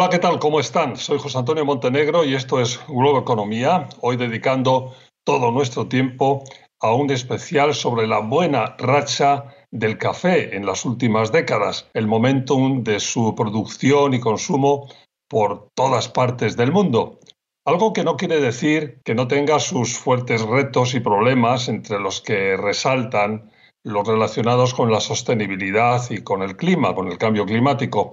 Hola, ¿qué tal? ¿Cómo están? Soy José Antonio Montenegro y esto es Globo Economía, hoy dedicando todo nuestro tiempo a un especial sobre la buena racha del café en las últimas décadas, el momentum de su producción y consumo por todas partes del mundo. Algo que no quiere decir que no tenga sus fuertes retos y problemas entre los que resaltan los relacionados con la sostenibilidad y con el clima, con el cambio climático.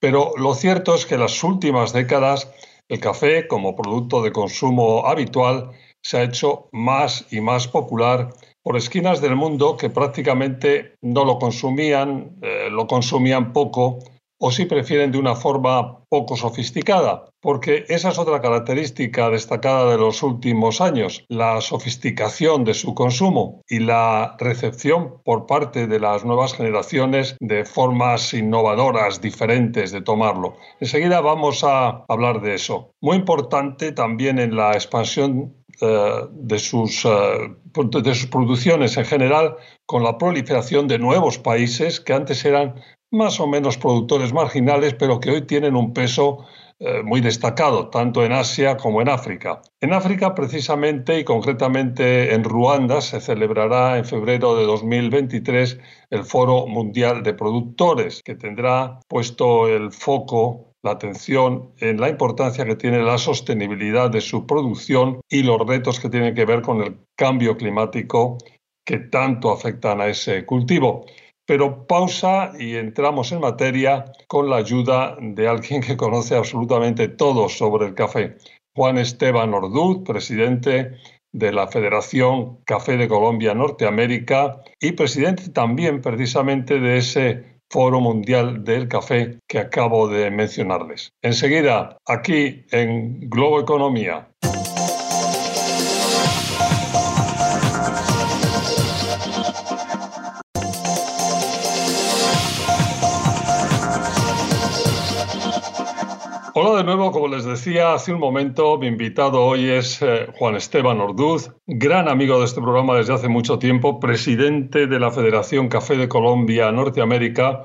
Pero lo cierto es que en las últimas décadas el café como producto de consumo habitual se ha hecho más y más popular por esquinas del mundo que prácticamente no lo consumían, eh, lo consumían poco o si prefieren de una forma poco sofisticada, porque esa es otra característica destacada de los últimos años, la sofisticación de su consumo y la recepción por parte de las nuevas generaciones de formas innovadoras, diferentes de tomarlo. Enseguida vamos a hablar de eso. Muy importante también en la expansión eh, de, sus, eh, de sus producciones en general con la proliferación de nuevos países que antes eran más o menos productores marginales, pero que hoy tienen un peso eh, muy destacado, tanto en Asia como en África. En África, precisamente y concretamente en Ruanda, se celebrará en febrero de 2023 el Foro Mundial de Productores, que tendrá puesto el foco la atención en la importancia que tiene la sostenibilidad de su producción y los retos que tienen que ver con el cambio climático que tanto afectan a ese cultivo. Pero pausa y entramos en materia con la ayuda de alguien que conoce absolutamente todo sobre el café. Juan Esteban Orduz, presidente de la Federación Café de Colombia Norteamérica y presidente también precisamente de ese Foro Mundial del Café que acabo de mencionarles. Enseguida, aquí en Globo Economía. Nuevo, como les decía hace un momento, mi invitado hoy es eh, Juan Esteban Orduz, gran amigo de este programa desde hace mucho tiempo, presidente de la Federación Café de Colombia Norteamérica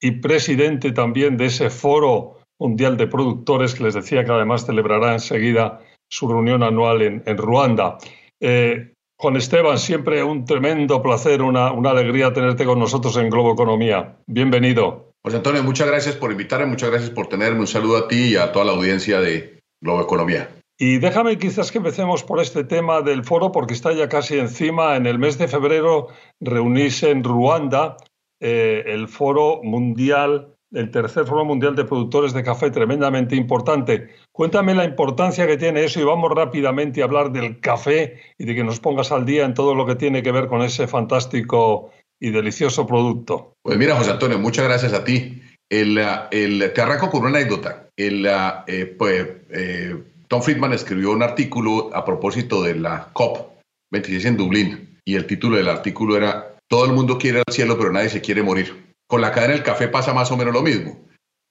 y presidente también de ese foro mundial de productores que les decía que además celebrará enseguida su reunión anual en, Ruanda. Eh, Juan Esteban, siempre un tremendo placer, una, una alegría tenerte con nosotros en Globo Economía. Bienvenido. Pues Antonio, muchas gracias por invitarme, muchas gracias por tenerme. Un saludo a ti y a toda la audiencia de Globo Economía. Y déjame quizás que empecemos por este tema del foro, porque está ya casi encima. En el mes de febrero reunirse en Ruanda eh, el foro mundial, el tercer foro mundial de productores de café, tremendamente importante. Cuéntame la importancia que tiene eso y vamos rápidamente a hablar del café y de que nos pongas al día en todo lo que tiene que ver con ese fantástico y delicioso producto. Pues mira, José Antonio, muchas gracias a ti. El, el, te arranco con una anécdota. El, eh, pues, eh, Tom Friedman escribió un artículo a propósito de la COP 26 en Dublín y el título del artículo era Todo el mundo quiere al cielo, pero nadie se quiere morir. Con la cadena del café pasa más o menos lo mismo.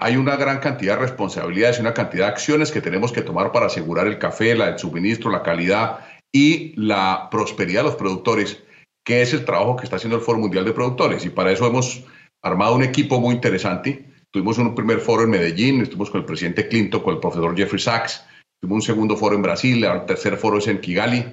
Hay una gran cantidad de responsabilidades y una cantidad de acciones que tenemos que tomar para asegurar el café, el suministro, la calidad y la prosperidad de los productores qué es el trabajo que está haciendo el Foro Mundial de Productores. Y para eso hemos armado un equipo muy interesante. Tuvimos un primer foro en Medellín, estuvimos con el presidente Clinton, con el profesor Jeffrey Sachs, tuvimos un segundo foro en Brasil, el tercer foro es en Kigali.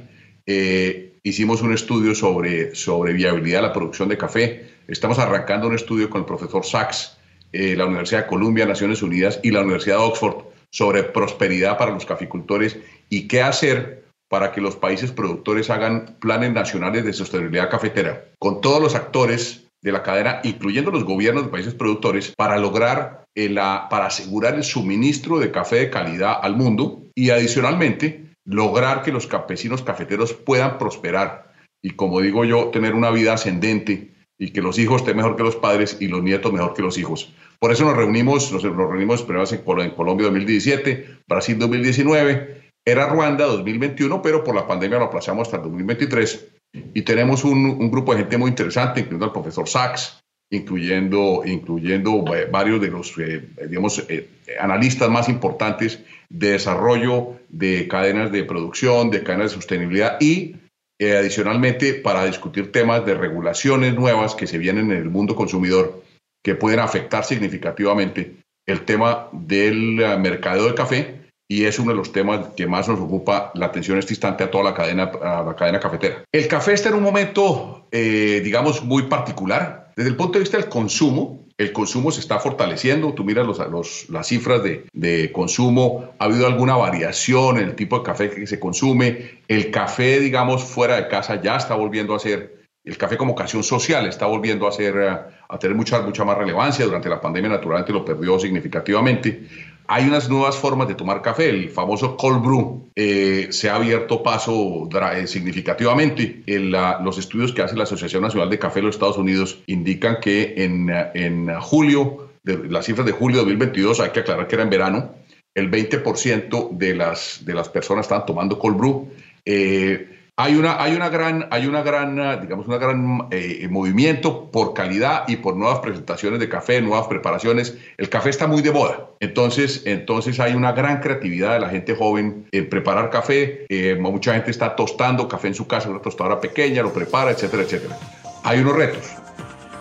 Eh, hicimos un estudio sobre, sobre viabilidad de la producción de café. Estamos arrancando un estudio con el profesor Sachs, eh, la Universidad de Columbia, Naciones Unidas y la Universidad de Oxford sobre prosperidad para los caficultores y qué hacer para que los países productores hagan planes nacionales de sostenibilidad cafetera con todos los actores de la cadena, incluyendo los gobiernos de países productores, para lograr, la, para asegurar el suministro de café de calidad al mundo y adicionalmente lograr que los campesinos cafeteros puedan prosperar y, como digo yo, tener una vida ascendente y que los hijos estén mejor que los padres y los nietos mejor que los hijos. Por eso nos reunimos, nos, reunimos primero en Colombia 2017, Brasil 2019 era Ruanda 2021, pero por la pandemia lo aplazamos hasta el 2023. Y tenemos un, grupo de gente muy interesante, incluyendo al profesor Sachs, incluyendo, incluyendo eh, varios de los, eh, digamos, eh, analistas más importantes de desarrollo de cadenas de producción, de cadenas de sostenibilidad y adicionalmente para discutir temas de regulaciones nuevas que se vienen en el mundo consumidor que pueden afectar significativamente el tema del eh, mercado de café y es uno de los temas que más nos ocupa la atención este instante a toda la cadena, a la cadena cafetera. El café está en un momento, eh, digamos, muy particular. Desde el punto de vista del consumo, el consumo se está fortaleciendo. Tú miras los, las cifras de, de, consumo, ha habido alguna variación en el tipo de café que se consume. El café, digamos, fuera de casa ya está volviendo a ser, el café como ocasión social está volviendo a, ser, a tener mucha, mucha más relevancia. Durante la pandemia, naturalmente, lo perdió significativamente. Hay unas nuevas formas de tomar café, el famoso cold brew eh, se ha abierto paso eh, significativamente. En los estudios que hace la Asociación Nacional de Café de los Estados Unidos indican que en, julio, las cifras de julio de 2022, hay que aclarar que era en verano, el 20% de las, de las personas estaban tomando cold brew. Eh, hay una, hay una gran, hay una gran, ah, digamos, una gran eh, movimiento por calidad y por nuevas presentaciones de café, nuevas preparaciones. El café está muy de moda. Entonces, entonces hay una gran creatividad de la gente joven en preparar café. Eh, mucha gente está tostando café en su casa, una tostadora pequeña, lo prepara, etcétera, etcétera. Hay unos retos.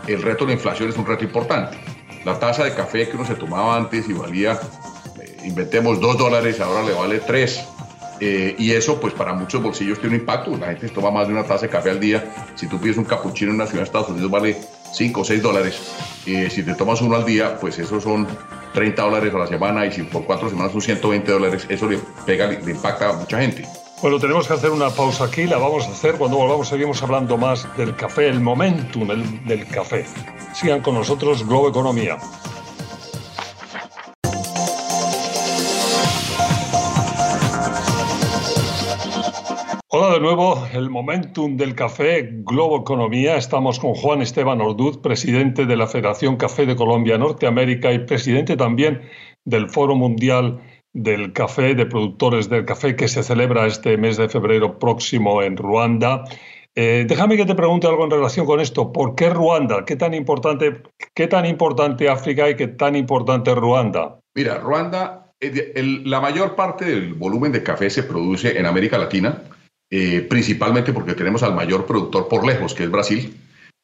El reto de la inflación es un reto importante. La taza de café que uno se tomaba antes y valía, eh, inventemos dos dólares, ahora le vale tres eh, y eso, pues para muchos bolsillos tiene un impacto. La gente toma más de una taza de café al día. Si tú pides un capuchino en una ciudad de Estados Unidos, vale 5 o 6 dólares. Eh, si te tomas uno al día, pues eso son 30 dólares a la semana. Y si por cuatro semanas son 120 dólares, eso le pega, le impacta a mucha gente. Bueno, tenemos que hacer una pausa aquí. La vamos a hacer cuando volvamos. Seguimos hablando más del café, el momentum del café. Sigan con nosotros, Globo Economía. Nuevo, el momentum del café Globo Economía. Estamos con Juan Esteban Orduz, presidente de la Federación Café de Colombia Norteamérica y presidente también del Foro Mundial del Café, de Productores del Café, que se celebra este mes de febrero próximo en Ruanda. Eh, déjame que te pregunte algo en relación con esto. ¿Por qué Ruanda? ¿Qué tan importante, qué tan importante África y qué tan importante Ruanda? Mira, Ruanda, la mayor parte del volumen de café se produce en América Latina eh, principalmente porque tenemos al mayor productor por lejos, que es Brasil.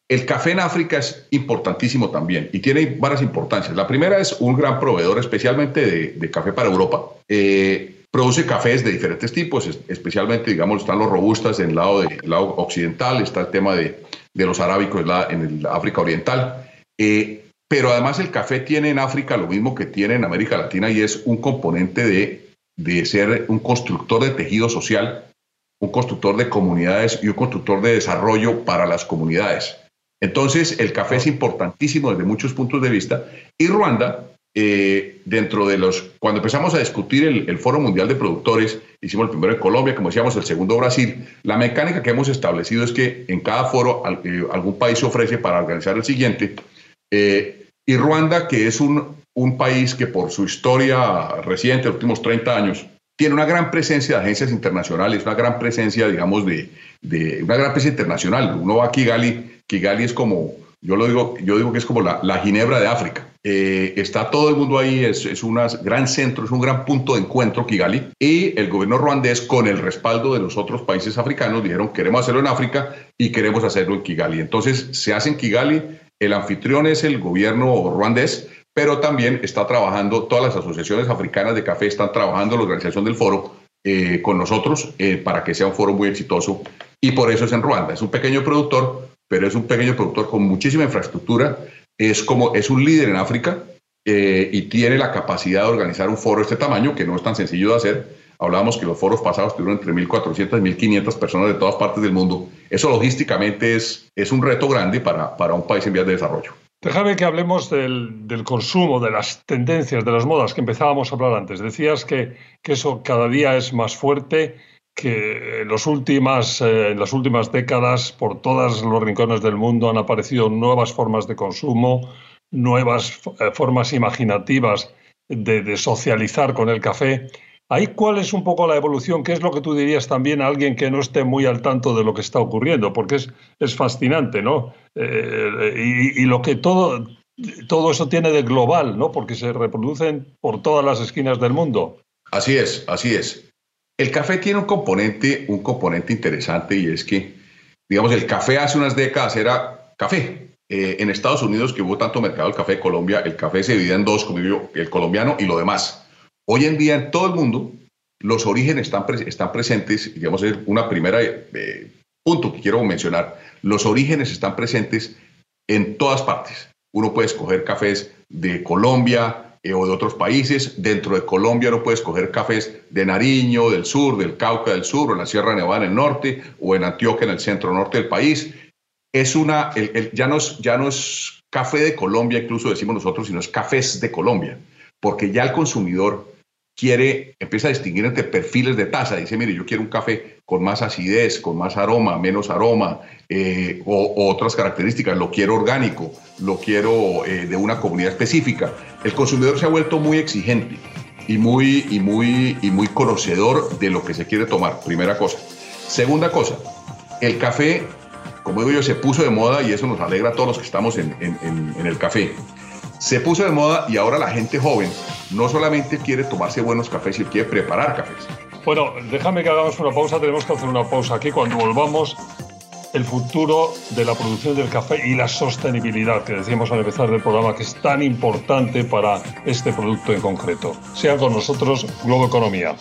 El café en África es importantísimo también y tiene varias importancias. La primera es un gran proveedor, especialmente de, café para Europa. Eh, produce cafés de diferentes tipos, especialmente, digamos, están los robustas en el lado, de, lado occidental, está el tema de, de los arábicos en el África Oriental. Eh, pero además el café tiene en África lo mismo que tiene en América Latina y es un componente de, de ser un constructor de tejido social un constructor de comunidades y un constructor de desarrollo para las comunidades. Entonces, el café es importantísimo desde muchos puntos de vista y Ruanda, eh, dentro de los, cuando empezamos a discutir el, Foro Mundial de Productores, hicimos el primero en Colombia, como decíamos, el segundo Brasil, la mecánica que hemos establecido es que en cada foro eh, algún país se ofrece para organizar el siguiente. Eh, y Ruanda, que es un, país que por su historia reciente, los últimos 30 años, tiene una gran presencia de agencias internacionales, una gran presencia, digamos, de, de una gran presencia internacional. Uno va a Kigali, Kigali es como, yo lo digo, yo digo que es como la, Ginebra de África. Eh, está todo el mundo ahí, es, es un gran centro, es un gran punto de encuentro Kigali. Y el gobierno ruandés, con el respaldo de los otros países africanos, dijeron queremos hacerlo en África y queremos hacerlo en Kigali. Entonces se hace en Kigali, el anfitrión es el gobierno ruandés, pero también está trabajando, todas las asociaciones africanas de café están trabajando la organización del foro eh, con nosotros eh, para que sea un foro muy exitoso y por eso es en Ruanda. Es un pequeño productor, pero es un pequeño productor con muchísima infraestructura, es, como, es un líder en África eh, y tiene la capacidad de organizar un foro de este tamaño, que no es tan sencillo de hacer. Hablábamos que los foros pasados tuvieron entre 1.400 y 1.500 personas de todas partes del mundo. Eso logísticamente es, es un reto grande para, para un país en vías de desarrollo. Déjame que hablemos del, consumo, de las tendencias, de las modas que empezábamos a hablar antes. Decías que, eso cada día es más fuerte, que en, últimas, eh, en las últimas décadas por todos los rincones del mundo han aparecido nuevas formas de consumo, nuevas eh, formas imaginativas de socializar con el café. Ahí, ¿cuál es un poco la evolución? ¿Qué es lo que tú dirías también a alguien que no esté muy al tanto de lo que está ocurriendo? Porque es, es fascinante, ¿no? Eh, y, lo que todo, todo eso tiene de global, ¿no? Porque se reproducen por todas las esquinas del mundo. Así es, así es. El café tiene un componente, un componente interesante y es que, digamos, el café hace unas décadas era café. eh, en Estados Unidos, que hubo tanto mercado del café de Colombia, el café se dividía en dos, como el colombiano y lo demás. Hoy en día en todo el mundo los orígenes están, están presentes, digamos, es una primera eh, punto que quiero mencionar. Los orígenes están presentes en todas partes. Uno puede escoger cafés de Colombia eh, o de otros países. Dentro de Colombia uno puede escoger cafés de Nariño, del sur, del Cauca del sur, o en la Sierra Nevada en el norte, o en Antioquia en el centro norte del país es una, ya, no es, ya no es café de Colombia, incluso decimos nosotros, sino es cafés de Colombia, porque ya el consumidor quiere, empieza a distinguir entre perfiles de taza. Dice, mire, yo quiero un café con más acidez, con más aroma, menos aroma, eh, o, otras características. Lo quiero orgánico, lo quiero eh, de una comunidad específica. El consumidor se ha vuelto muy exigente y muy, y, muy, y muy conocedor de lo que se quiere tomar, primera cosa. Segunda cosa, el café como digo yo, se puso de moda y eso nos alegra a todos los que estamos en, el café. Se puso de moda y ahora la gente joven no solamente quiere tomarse buenos cafés, sino quiere preparar cafés. Bueno, déjame que hagamos una pausa, tenemos que hacer una pausa aquí cuando volvamos el futuro de la producción del café y la sostenibilidad que decíamos al empezar del programa que es tan importante para este producto en concreto. Sean con nosotros Globo Economía.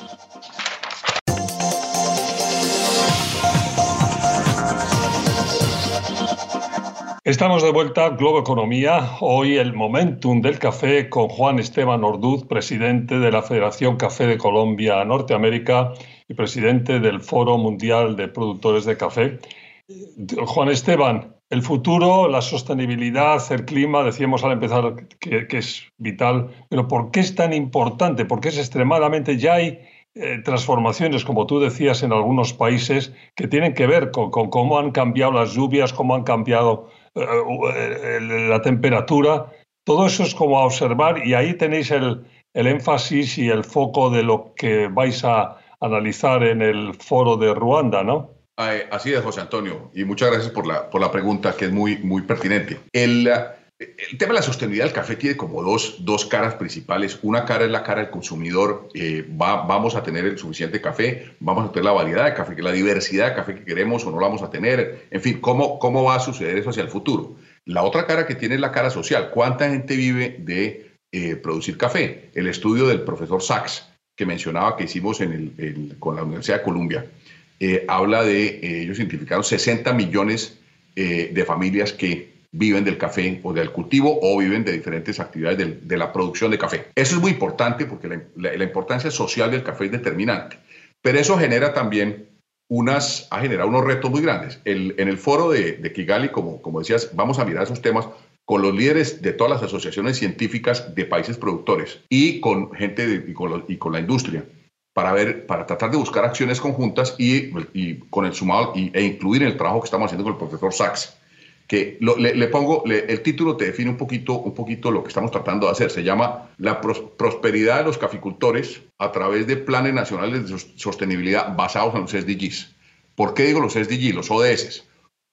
Estamos de vuelta, Globo Economía. Hoy el momentum del café con Juan Esteban Orduz, presidente de la Federación Café de Colombia Norteamérica y presidente del Foro Mundial de Productores de Café. Juan Esteban, el futuro, la sostenibilidad, el clima, decíamos al empezar que, es vital, pero ¿por qué es tan importante? Porque es extremadamente, ya hay eh, transformaciones, como tú decías, en algunos países que tienen que ver con, cómo han cambiado las lluvias, cómo han cambiado la temperatura, todo eso es como a observar y ahí tenéis el, énfasis y el foco de lo que vais a analizar en el foro de Ruanda, ¿no? Así es, José Antonio, y muchas gracias por la, por la pregunta que es muy, muy pertinente. El, el tema de la sostenibilidad del café tiene como dos, dos caras principales. Una cara es la cara del consumidor. Eh, va, vamos a tener el suficiente café, vamos a tener la variedad de café, la diversidad de café que queremos o no la vamos a tener. En fin, ¿cómo, cómo va a suceder eso hacia el futuro? La otra cara que tiene es la cara social. ¿Cuánta gente vive de eh, producir café? El estudio del profesor Sachs, que mencionaba que hicimos con la Universidad de Columbia, eh, habla de, ellos identificaron 60 millones de familias que viven del café o del cultivo o viven de diferentes actividades de, la producción de café. Eso es muy importante porque la, importancia social del café es determinante, pero eso genera también unas, ha generado unos retos muy grandes. en el foro de, Kigali, como, como decías, vamos a mirar esos temas con los líderes de todas las asociaciones científicas de países productores y con gente y, con la industria para ver, para tratar de buscar acciones conjuntas y, con el sumado e incluir en el trabajo que estamos haciendo con el profesor Sachs que le, pongo, el título te define un poquito, un poquito lo que estamos tratando de hacer. Se llama La prosperidad de los caficultores a través de planes nacionales de sostenibilidad basados en los SDGs. ¿Por qué digo los SDGs, los ODS?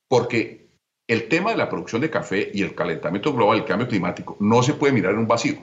Porque el tema de la producción de café y el calentamiento global, el cambio climático, no se puede mirar en un vacío.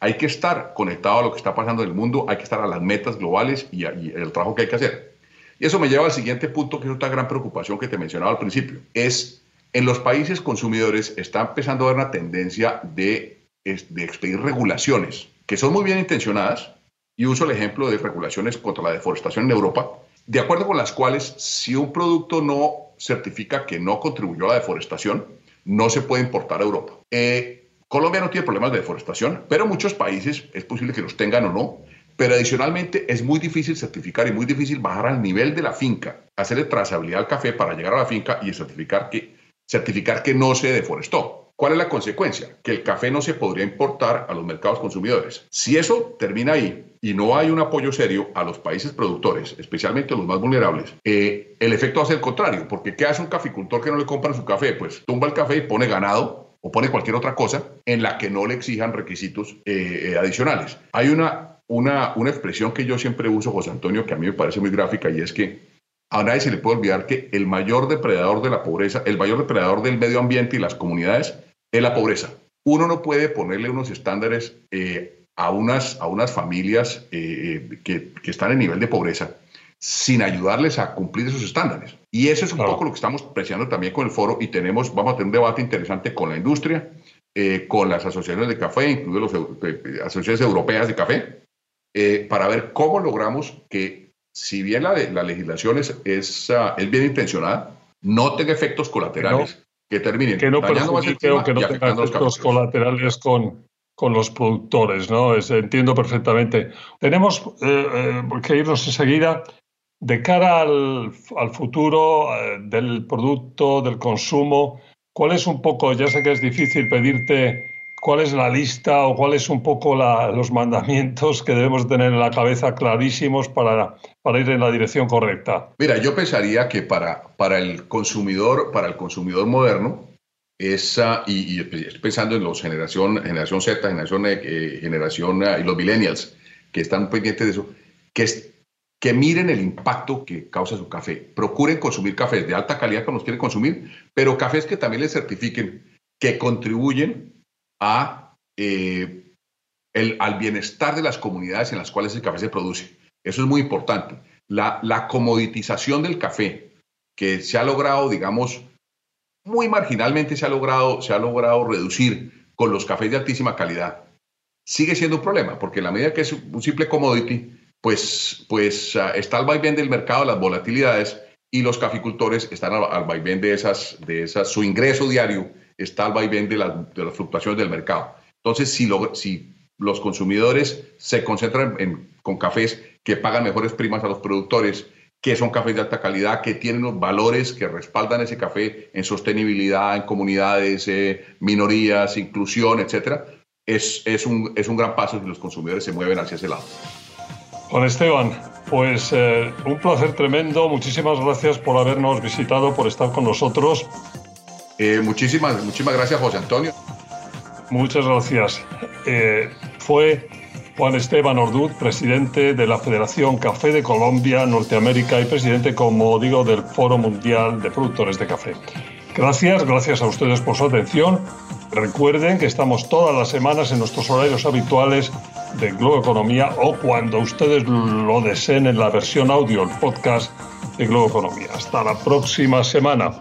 Hay que estar conectado a lo que está pasando en el mundo, hay que estar a las metas globales y, y el trabajo que hay que hacer. Y eso me lleva al siguiente punto, que es otra gran preocupación que te mencionaba al principio, es en los países consumidores está empezando a haber una tendencia de, de expedir regulaciones que son muy bien intencionadas, y uso el ejemplo de regulaciones contra la deforestación en Europa, de acuerdo con las cuales si un producto no certifica que no contribuyó a la deforestación, no se puede importar a Europa. Eh, Colombia no tiene problemas de deforestación, pero muchos países es posible que los tengan o no. Pero adicionalmente es muy difícil certificar y muy difícil bajar al nivel de la finca, hacerle trazabilidad al café para llegar a la finca y certificar que certificar que no se deforestó. ¿Cuál es la consecuencia? Que el café no se podría importar a los mercados consumidores. Si eso termina ahí y no hay un apoyo serio a los países productores, especialmente los más vulnerables, eh, el efecto ser el contrario, porque ¿qué hace un caficultor que no le compra su café? Pues tumba el café y pone ganado o pone cualquier otra cosa en la que no le exijan requisitos eh, eh, adicionales. Hay una, una, una expresión que yo siempre uso, José Antonio, que a mí me parece muy gráfica y es que a nadie se le puede olvidar que el mayor depredador de la pobreza, el mayor depredador del medio ambiente y las comunidades es la pobreza. Uno no puede ponerle unos estándares eh, a, unas, a unas familias eh, que, que, están en nivel de pobreza sin ayudarles a cumplir esos estándares. Y eso es un poco lo que estamos preciando también con el foro y tenemos, vamos a tener un debate interesante con la industria, eh, con las asociaciones de café, incluidas las eh, asociaciones europeas de café, eh, para ver cómo logramos que, si bien la, la legislación es, es, ah, es, bien intencionada, no tenga efectos colaterales que, terminen que no perjudique o que no tenga efectos colaterales con, con los productores, ¿no? Es, entiendo perfectamente. Tenemos que irnos enseguida de cara al, al futuro del producto, del consumo. ¿Cuál es un poco, ya sé que es difícil pedirte cuál es la lista o cuáles un poco los mandamientos que debemos tener en la cabeza clarísimos para, para ir en la dirección correcta? Mira, yo pensaría que para, para el consumidor, para el consumidor moderno, esa, y, estoy pensando en los generación, generación Z, generación, eh, generación eh, y los millennials, que están pendientes de eso, que, que miren el impacto que causa su café. Procuren consumir cafés de alta calidad que los quieren consumir, pero cafés que también les certifiquen que contribuyen eh, al bienestar de las comunidades en las cuales el café se produce. Eso es muy importante. La, la comoditización del café, que se ha logrado, digamos, muy marginalmente se ha logrado, se ha logrado reducir con los cafés de altísima calidad, sigue siendo un problema, porque en la medida que es un simple commodity, pues, pues uh, está al vaivén del mercado, las volatilidades, y los caficultores están al, al vaivén de esas, de esas, su ingreso diario está al vaivén de, de las fluctuaciones del mercado. Entonces, si, lo, si los consumidores se concentran en, con cafés que pagan mejores primas a los productores, que son cafés de alta calidad, que tienen los valores que respaldan ese café en sostenibilidad, en comunidades, eh, minorías, inclusión, etcétera, es, es, un, es un gran paso si los consumidores se mueven hacia ese lado. Juan Esteban, pues eh, un placer tremendo. Muchísimas gracias por habernos visitado, por estar con nosotros. Eh, muchísimas, muchísimas gracias, José Antonio. Muchas gracias. Eh, fue Juan Esteban Orduz, presidente de la Federación Café de Colombia, Norteamérica y presidente, como digo, del Foro Mundial de Productores de Café. Gracias, gracias a ustedes por su atención. Recuerden que estamos todas las semanas en nuestros horarios habituales de Globo Economía o cuando ustedes lo deseen en la versión audio, el podcast de Globo Economía. Hasta la próxima semana.